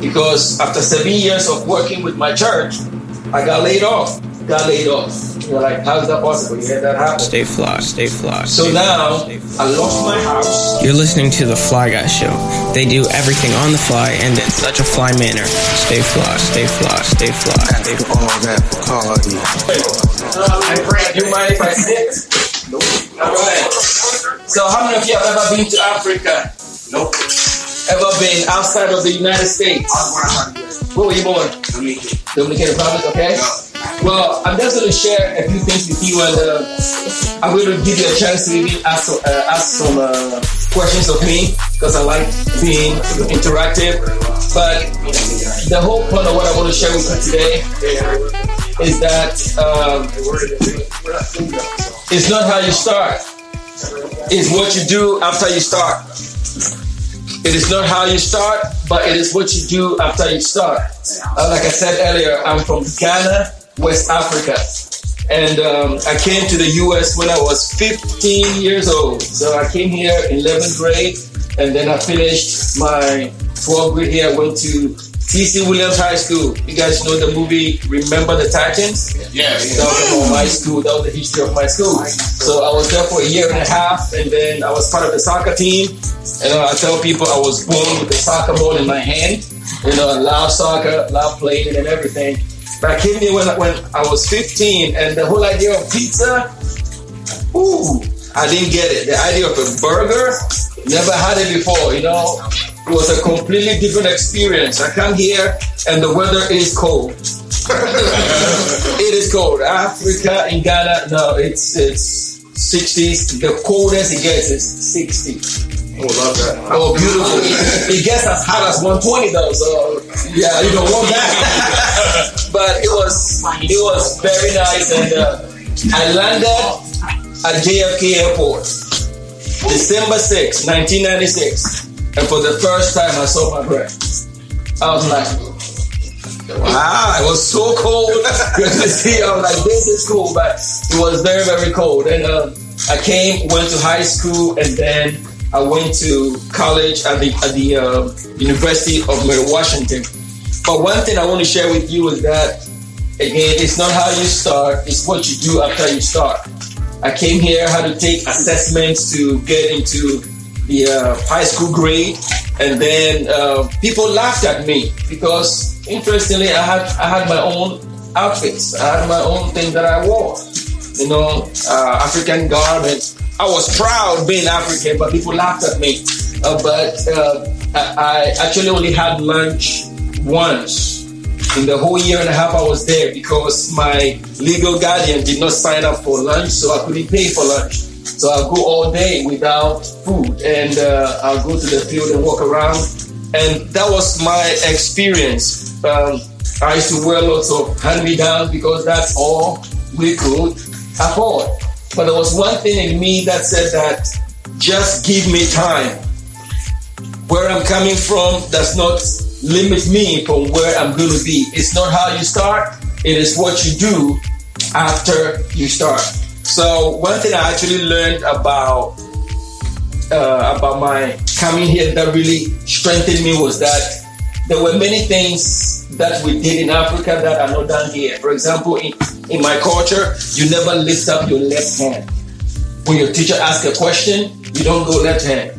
because after seven years of working with my church, I got laid off. Got laid off. You're like, how's that possible? Yeah, that happened. Stay fly, stay fly. So stay now fly, fly. I lost my house. You're listening to the Fly Guy Show. They do everything on the fly and in such a fly manner. Stay fly, stay fly, stay fly, stay fly. all that party. Do you mind if I sit? Nope. All right. So how many of you have ever been to Africa? Nope. Ever been outside of the United States? Where were you born? Dominican Republic, okay? Well, I'm just going to share a few things with you, and uh, I'm going to give you a chance to maybe ask, uh, ask some uh, questions of me because I like being interactive. But the whole point of what I want to share with you today is that um, it's not how you start, it's what you do after you start. It is not how you start, but it is what you do after you start. Uh, like I said earlier, I'm from Ghana, West Africa. And um, I came to the US when I was 15 years old. So I came here in 11th grade, and then I finished my 12th grade here. I went to TC Williams High School. You guys know the movie Remember the Titans? Yeah, That was my school. That was the history of my school. So I was there for a year and a half, and then I was part of the soccer team. And I tell people I was born with a soccer ball in my hand. You know, I love soccer, love playing it and everything. But I came here when, when I was 15, and the whole idea of pizza, ooh, I didn't get it. The idea of a burger, never had it before, you know. It was a completely different experience. I come here, and the weather is cold. it is cold. Africa in Ghana, no, it's it's 60s. The coldest it gets is 60. Oh, love that. Oh, beautiful. It gets as hot as 120 though, so yeah, you don't want that. but it was it was very nice, and uh, I landed at JFK Airport, December 6, 1996, and for the first time I saw my breath. I was like, wow, it was so cold. Good to see. I was like, this is cool, but it was very, very cold. And uh, I came, went to high school, and then I went to college at the at the uh, University of Mary Washington. But one thing I want to share with you is that again, it's not how you start; it's what you do after you start. I came here, had to take assessments to get into the uh, high school grade, and then uh, people laughed at me because, interestingly, I had I had my own outfits. I had my own thing that I wore. You know, uh, African garments. I was proud being African, but people laughed at me. Uh, but uh, I, I actually only had lunch once in the whole year and a half I was there because my legal guardian did not sign up for lunch, so I couldn't pay for lunch. So I'll go all day without food and uh, I'll go to the field and walk around. And that was my experience. Um, I used to wear lots of hand me downs because that's all we could afford. But there was one thing in me that said that just give me time. Where I'm coming from does not limit me from where I'm going to be. It's not how you start, it is what you do after you start. So one thing I actually learned about uh, about my coming here that really strengthened me was that there were many things that we did in Africa that are not done here. For example, in, in my culture, you never lift up your left hand. When your teacher asks a question, you don't go left hand.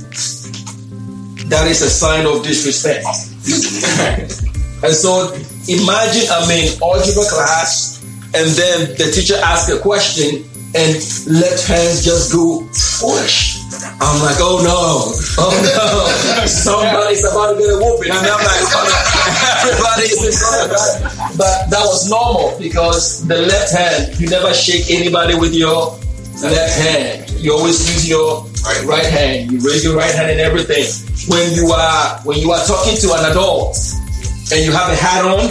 That is a sign of disrespect. and so imagine I'm in algebra class and then the teacher asks a question and left hands just go push. I'm like, oh no, oh no, somebody's about to get a whooping. And I'm like, oh, no. everybody in front of that. But that was normal because the left hand, you never shake anybody with your left hand. You always use your Right. right hand. You raise your right hand and everything. When you are when you are talking to an adult and you have a hat on,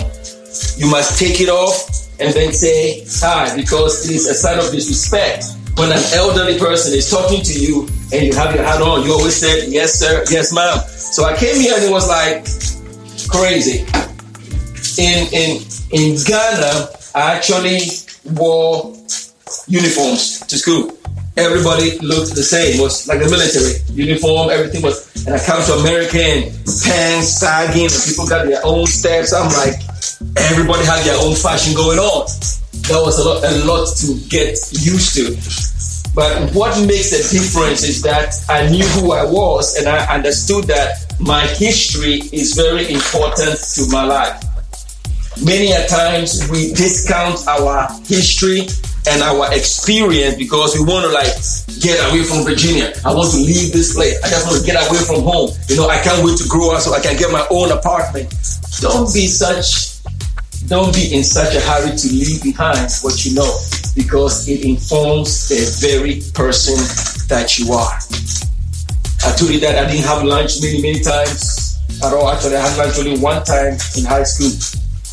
you must take it off and then say hi because it is a sign of disrespect. When an elderly person is talking to you and you have your hat on, you always say yes sir, yes ma'am. So I came here and it was like crazy. In in in Ghana, I actually wore uniforms to school. everybody looked the same. It was like the military uniform. Everything was, and I come to American pants sagging, and people got their own steps. I'm like, everybody had their own fashion going on. That was a lot, a lot to get used to. But what makes a difference is that I knew who I was and I understood that my history is very important to my life. Many a times we discount our history and our experience because we want to like get away from Virginia. I want to leave this place. I just want to get away from home. You know, I can't wait to grow up so I can get my own apartment. Don't be such don't be in such a hurry to leave behind what you know because it informs the very person that you are. I told you that I didn't have lunch many, many times at all. Actually, I had lunch only one time in high school.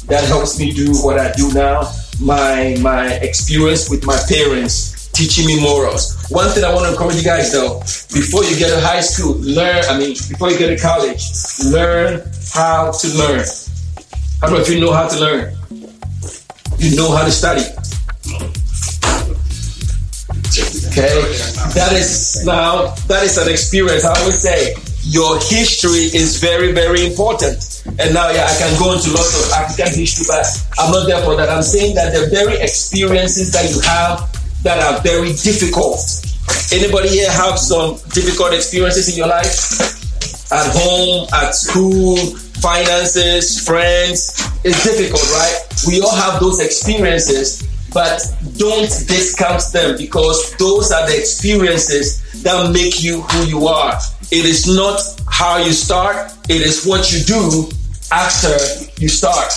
That helps me do what I do now. My my experience with my parents teaching me morals. One thing I want to encourage you guys though, before you get to high school, learn, I mean, before you get to college, learn how to learn. How about if you know how to learn? You know how to study. Okay, that is now that is an experience. I always say your history is very, very important. And now, yeah, I can go into lots of African history, but I'm not there for that. I'm saying that the very experiences that you have that are very difficult. Anybody here have some difficult experiences in your life? At home, at school, finances, friends. It's difficult, right? We all have those experiences, but don't discount them because those are the experiences that make you who you are. It is not how you start, it is what you do after you start.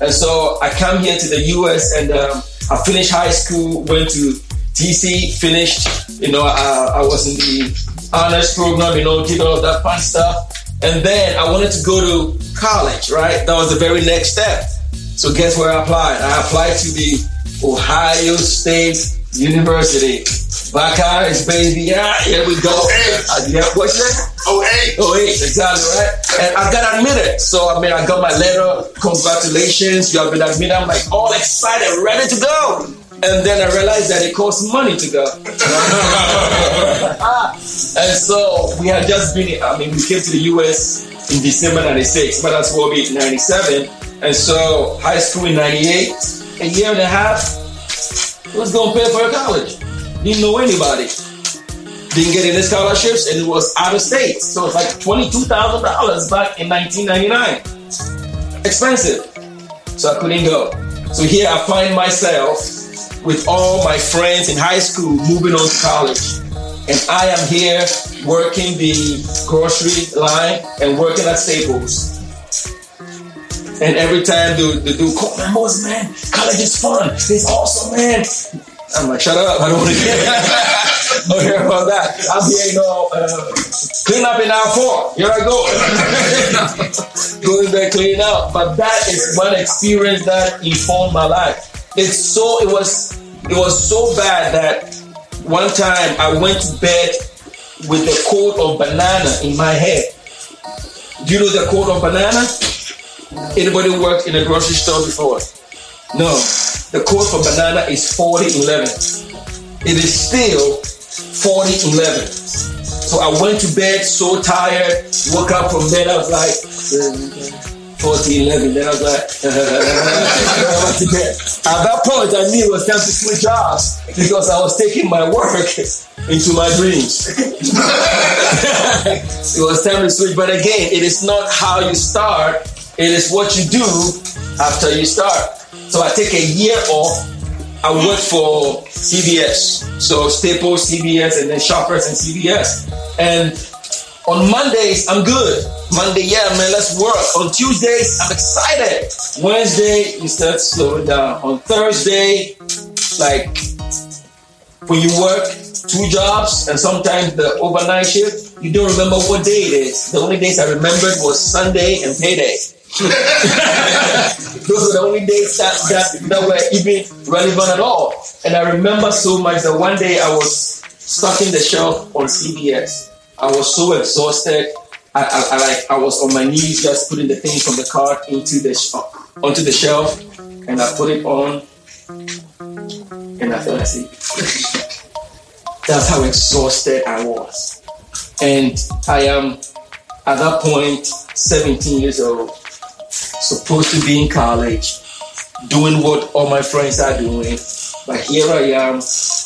And so I come here to the US and um, I finished high school, went to TC, finished, you know, I, I was in the honors program, you know, did all of that fun stuff. And then I wanted to go to college, right? That was the very next step. So guess where I applied? I applied to the Ohio State University. Buckeyes, baby. Yeah, here we go. Uh, yeah, what's that? Oh, eight. Oh, eight, exactly, right? And I got admitted. So, I mean, I got my letter. Congratulations, you have been admitted. I'm like all excited, ready to go. And then I realized that it costs money to go. and so we had just been, I mean, we came to the US in December 96, but that's what we 97. And so high school in 98, a year and a half, was gonna pay for your college. Didn't know anybody. Didn't get any scholarships, and it was out of state. So it's like twenty-two thousand dollars back in 1999. Expensive. So I couldn't go. So here I find myself with all my friends in high school moving on to college. And I am here working the grocery line and working at Staples. And every time the, the dude call man, Moses, man, college is fun. It's awesome, man. I'm like, shut up. I don't want to hear that. hear about that. I'm here, you know, uh, clean up in our four. Here I go. Going there, clean up. But that is one experience that informed my life. It's so, it was, it was so bad that one time I went to bed with the coat of banana in my head. Do you know the coat of banana? Anybody worked in a grocery store before? No. The code for banana is 4011. It is still 4011. So I went to bed so tired, woke up from bed, I was like, 4011. Then I was like. At that point, I knew it was time to switch jobs because I was taking my work into my dreams. it was time to switch. But again, it is not how you start, it is what you do after you start. So I take a year off. I work for CVS. So Staples, CVS, and then Shoppers and CVS. And on Mondays, I'm good. Monday, yeah, man, let's work. On Tuesdays, I'm excited. Wednesday, you start slowing down. On Thursday, like when you work two jobs and sometimes the overnight shift, you don't remember what day it is. The only days I remembered was Sunday and payday. Those were the only days that, that, that were even relevant at all. And I remember so much that one day I was stocking the shelf on CVS. I was so exhausted. I, I, I, like I was on my knees just putting the things from the cart into the sh- uh, onto the shelf, and I put it on, and I fell asleep. That's how exhausted I was. And I am at that point 17 years old, supposed to be in college, doing what all my friends are doing. But here I am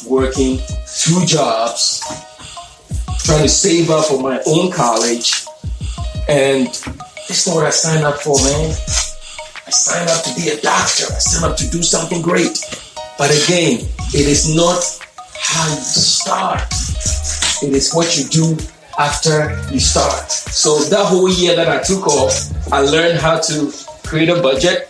working two jobs, trying to save up for my own college. And this is what I signed up for, man. I signed up to be a doctor. I signed up to do something great. But again, it is not how you start. It is what you do after you start. So that whole year that I took off, I learned how to create a budget.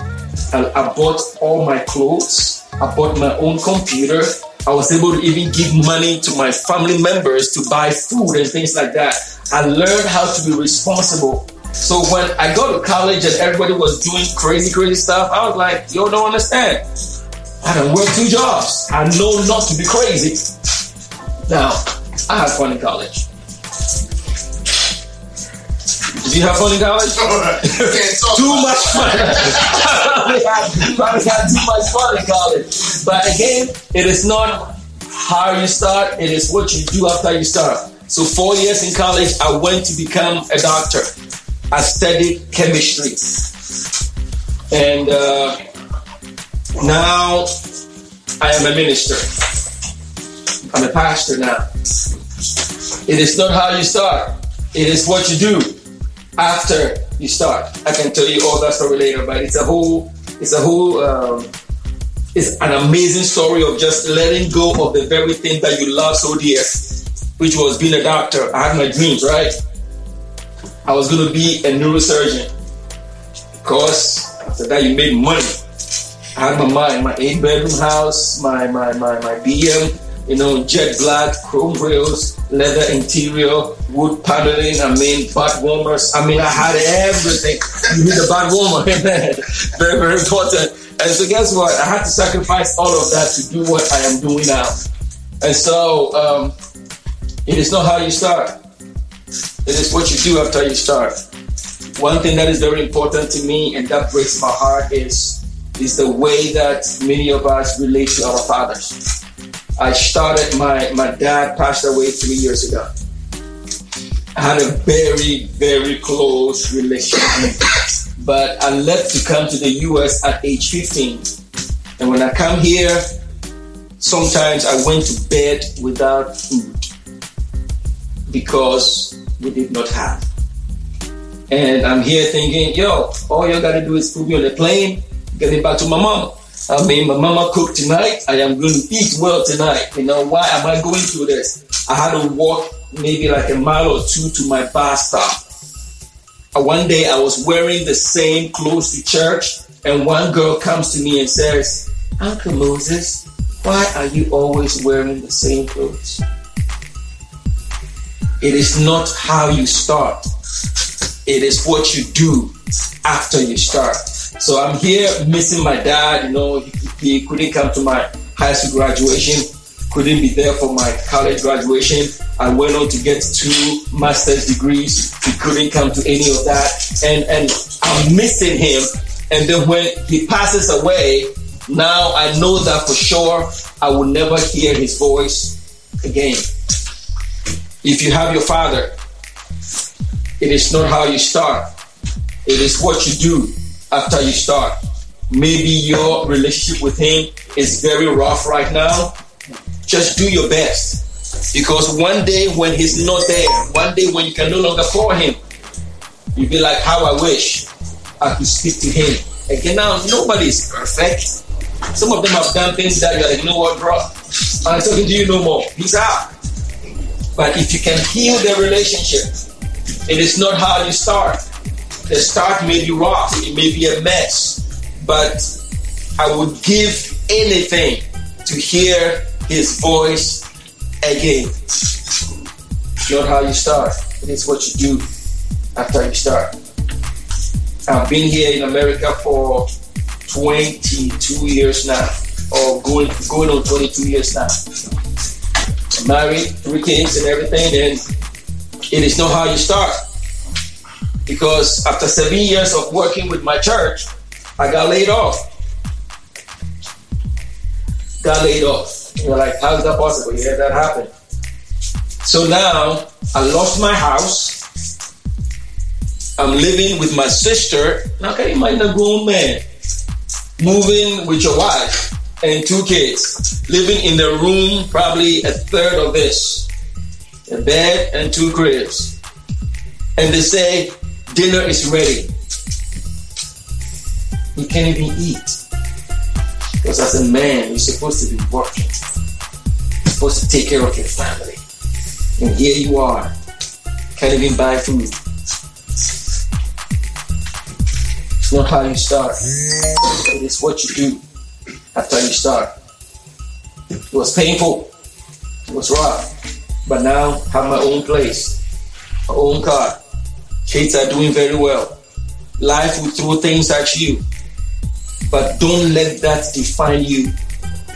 I, I bought all my clothes. I bought my own computer. I was able to even give money to my family members to buy food and things like that. I learned how to be responsible. So when I go to college and everybody was doing crazy, crazy stuff, I was like, yo, don't understand. I don't work two jobs. I know not to be crazy. Now, I had fun in college. You have fun in college? too much fun. probably had too much fun in college. But again, it is not how you start, it is what you do after you start. So, four years in college, I went to become a doctor. I studied chemistry. And uh, now I am a minister. I'm a pastor now. It is not how you start, it is what you do after you start. I can tell you all that story later, but it's a whole, it's a whole, um, it's an amazing story of just letting go of the very thing that you love so dear, which was being a doctor. I had my dreams, right? I was going to be a neurosurgeon because after that you made money. I had my mind, my eight bedroom house, my my my my BM, you know, jet black, chrome rails, leather interior, wood paneling, I mean, bath warmers. I mean, I had everything. You need a bath warmer, very, very important. And so, guess what? I had to sacrifice all of that to do what I am doing now. And so, um, it is not how you start, it is what you do after you start. One thing that is very important to me and that breaks my heart is, is the way that many of us relate to our fathers. I started, my, my dad passed away three years ago. I had a very, very close relationship. But I left to come to the US at age 15. And when I come here, sometimes I went to bed without food because we did not have. And I'm here thinking, yo, all you gotta do is put me on a plane, get it back to my mom. I mean, my mama cooked tonight. I am going to eat well tonight. You know, why am I going through this? I had to walk maybe like a mile or two to my bus stop. One day I was wearing the same clothes to church, and one girl comes to me and says, Uncle Moses, why are you always wearing the same clothes? It is not how you start, it is what you do after you start. So I'm here missing my dad. You know, he, he couldn't come to my high school graduation, couldn't be there for my college graduation. I went on to get two master's degrees. He couldn't come to any of that, and and I'm missing him. And then when he passes away, now I know that for sure I will never hear his voice again. If you have your father, it is not how you start; it is what you do after you start. Maybe your relationship with him is very rough right now. Just do your best. Because one day when he's not there, one day when you can no longer call him, you'll be like, How I wish I could speak to him. Again, now nobody is perfect. Some of them have done things that you're like, you know what, bro? I'm talking to you no more. He's out. But if you can heal the relationship, it is not how you start the start may be rough, it may be a mess, but I would give anything to hear his voice again. Not how you start, it is what you do after you start. I've been here in America for 22 years now, or going going on 22 years now. Married, three kids, and everything, and it is not how you start because after seven years of working with my church, I got laid off. Got laid off. You're like, how is that possible? Yeah, that happened. So now I lost my house. I'm living with my sister. Now can you imagine a grown man moving with your wife and two kids, living in the room, probably a third of this, a bed and two cribs, and they say dinner is ready. You can't even eat because as a man, you're supposed to be working, you're supposed to take care of your family, and here you are, can't even buy food. It's not how you start. It is what you do after you start. It was painful. It was rough. But now I have my own place, my own car. Kids are doing very well. Life will throw things at you. But don't let that define you.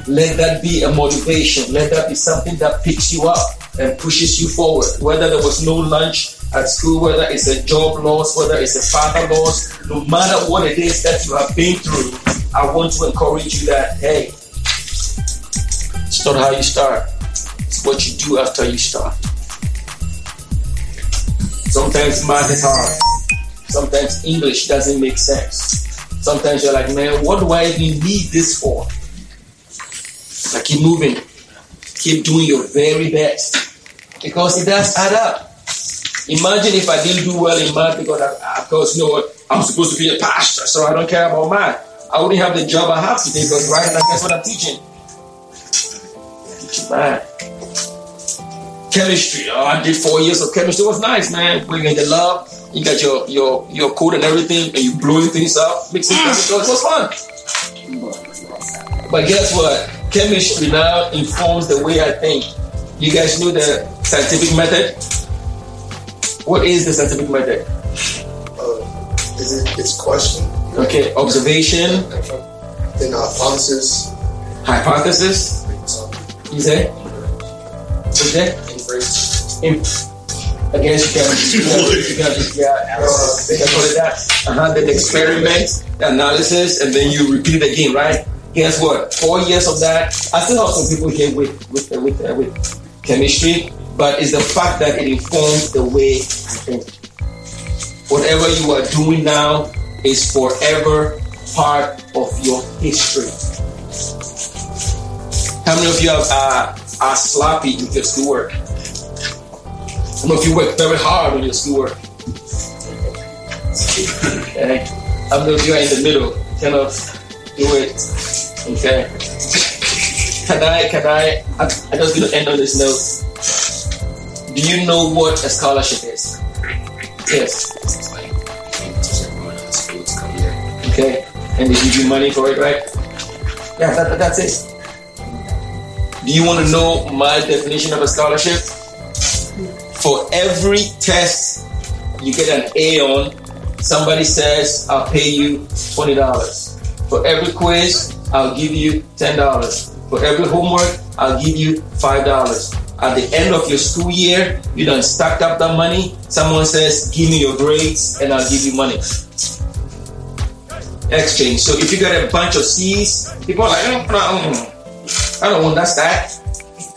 Let that be a motivation. Let that be something that picks you up and pushes you forward. Whether there was no lunch at school, whether it's a job loss, whether it's a father loss, no matter what it is that you have been through, I want to encourage you that, hey, it's not how you start, it's what you do after you start. Sometimes math is hard. Sometimes English doesn't make sense. Sometimes you're like, man, what do I even need this for? I keep moving. Keep doing your very best. Because it does add up. Imagine if I didn't do well in math because, I, because you know what, I'm supposed to be a pastor, so I don't care about math. I wouldn't have the job I have today because right now, guess what I'm teaching? Teaching math. Chemistry. Oh, I did four years of chemistry. It was nice, man. Bringing the love. You got your your your code and everything, and you blowing things up, mixing chemicals. It was fun. But guess what? Chemistry now informs the way I think. You guys know the scientific method? What is the scientific method? Uh, is it it's question? Okay, observation, Then hypothesis, hypothesis. You say? Okay. Inference. In, I guess you can, you can, you can just, yeah, uh, can call it that. Uh-huh, then experiment, the analysis, and then you repeat it again, right? Guess what? Four years of that. I still have some people here with with uh, with uh, with chemistry, but it's the fact that it informs the way I think. Whatever you are doing now is forever part of your history. How many of you have uh, are sloppy with your schoolwork? How many of you work very hard on your schoolwork? Okay. How many of you are in the middle? Kind of do it. Okay. Can I, can I, I, I'm just going to end on this note. Do you know what a scholarship is? Yes. Okay. And they give you money for it, right? Yeah, that, that's it. Do you want to know my definition of a scholarship? For every test you get an A on, somebody says, I'll pay you $20. For every quiz, I'll give you $10. For every homework, I'll give you $5. At the end of your school year, you done stacked up that money. Someone says, Give me your grades and I'll give you money. Exchange. So if you got a bunch of C's, people are like, "Mm, mm, I don't want that stack.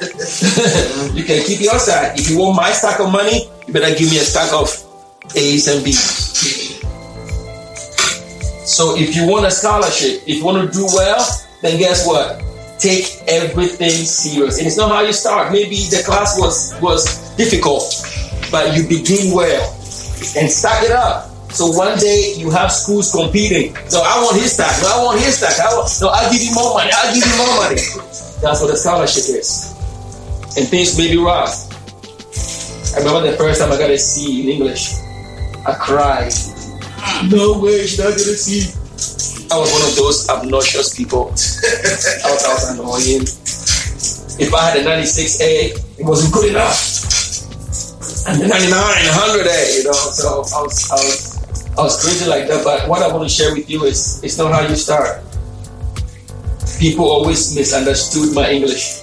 you can keep your stack. If you want my stack of money, you better give me a stack of A's and B's. So if you want a scholarship, if you want to do well, then guess what? Take everything serious. And it's not how you start. Maybe the class was was difficult, but you begin well and stack it up. So one day you have schools competing. So I want his stack. No, I want his stack. I want, no, I'll give you more money. I'll give you more money. That's what a scholarship is. And things may be rough. I remember the first time I got a C in English. I cried. No way, she's not gonna see. I was one of those obnoxious people. I was, annoying. If I had a 96A, it wasn't good enough. And the 99, 100A, you know. So I was, I was, I was crazy like that. But what I want to share with you is, it's not how you start. People always misunderstood my English.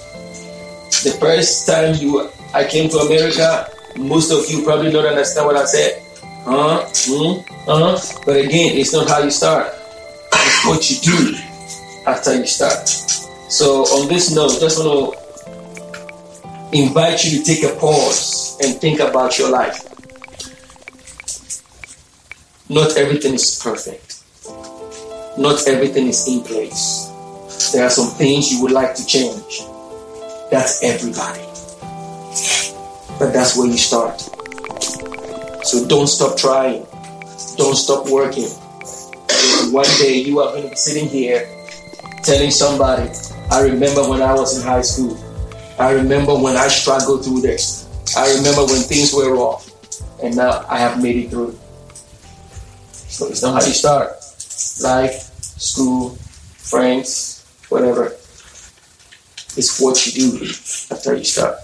The first time you, I came to America, most of you probably don't understand what I said. Huh? Hmm? Uh-huh. But again, it's not how you start. It's what you do after you start. So on this note, just want to invite you to take a pause and think about your life. Not everything is perfect. Not everything is in place. There are some things you would like to change. That's everybody. But that's where you start. So don't stop trying. Don't stop working. One day you are going to be sitting here telling somebody, I remember when I was in high school. I remember when I struggled through this. I remember when things were rough. And now I have made it through. So it's not how you start. Life, school, friends, whatever. It's what you do after you start.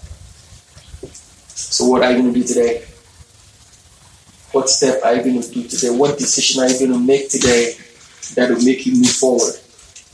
So what are you going to do today? What step are you going to do today? What decision are you going to make today that will make you move forward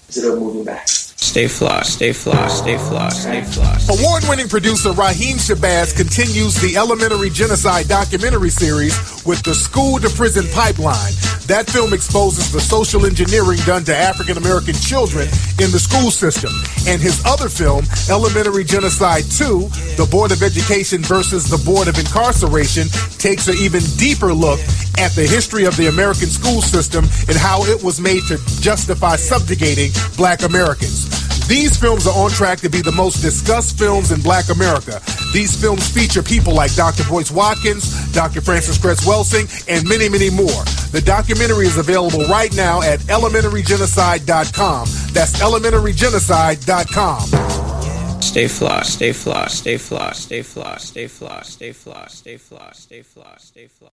instead of moving back? Stay fly, stay fly, stay fly, stay fly. Award winning producer Raheem Shabazz continues the Elementary Genocide documentary series with the School to Prison Pipeline. That film exposes the social engineering done to African American children in the school system. And his other film, Elementary Genocide 2, The Board of Education versus the Board of Incarceration, takes an even deeper look at the history of the American school system and how it was made to justify subjugating black Americans. These films are on track to be the most discussed films in black America. These films feature people like Dr. Boyce Watkins, Dr. Frances Cress Welsing, and many, many more. The documentary is available right now at elementarygenocide.com. That's elementarygenocide.com. Stay fly, stay fly, stay fly, stay fly, stay fly, stay fly, stay fly, stay fly, stay fly.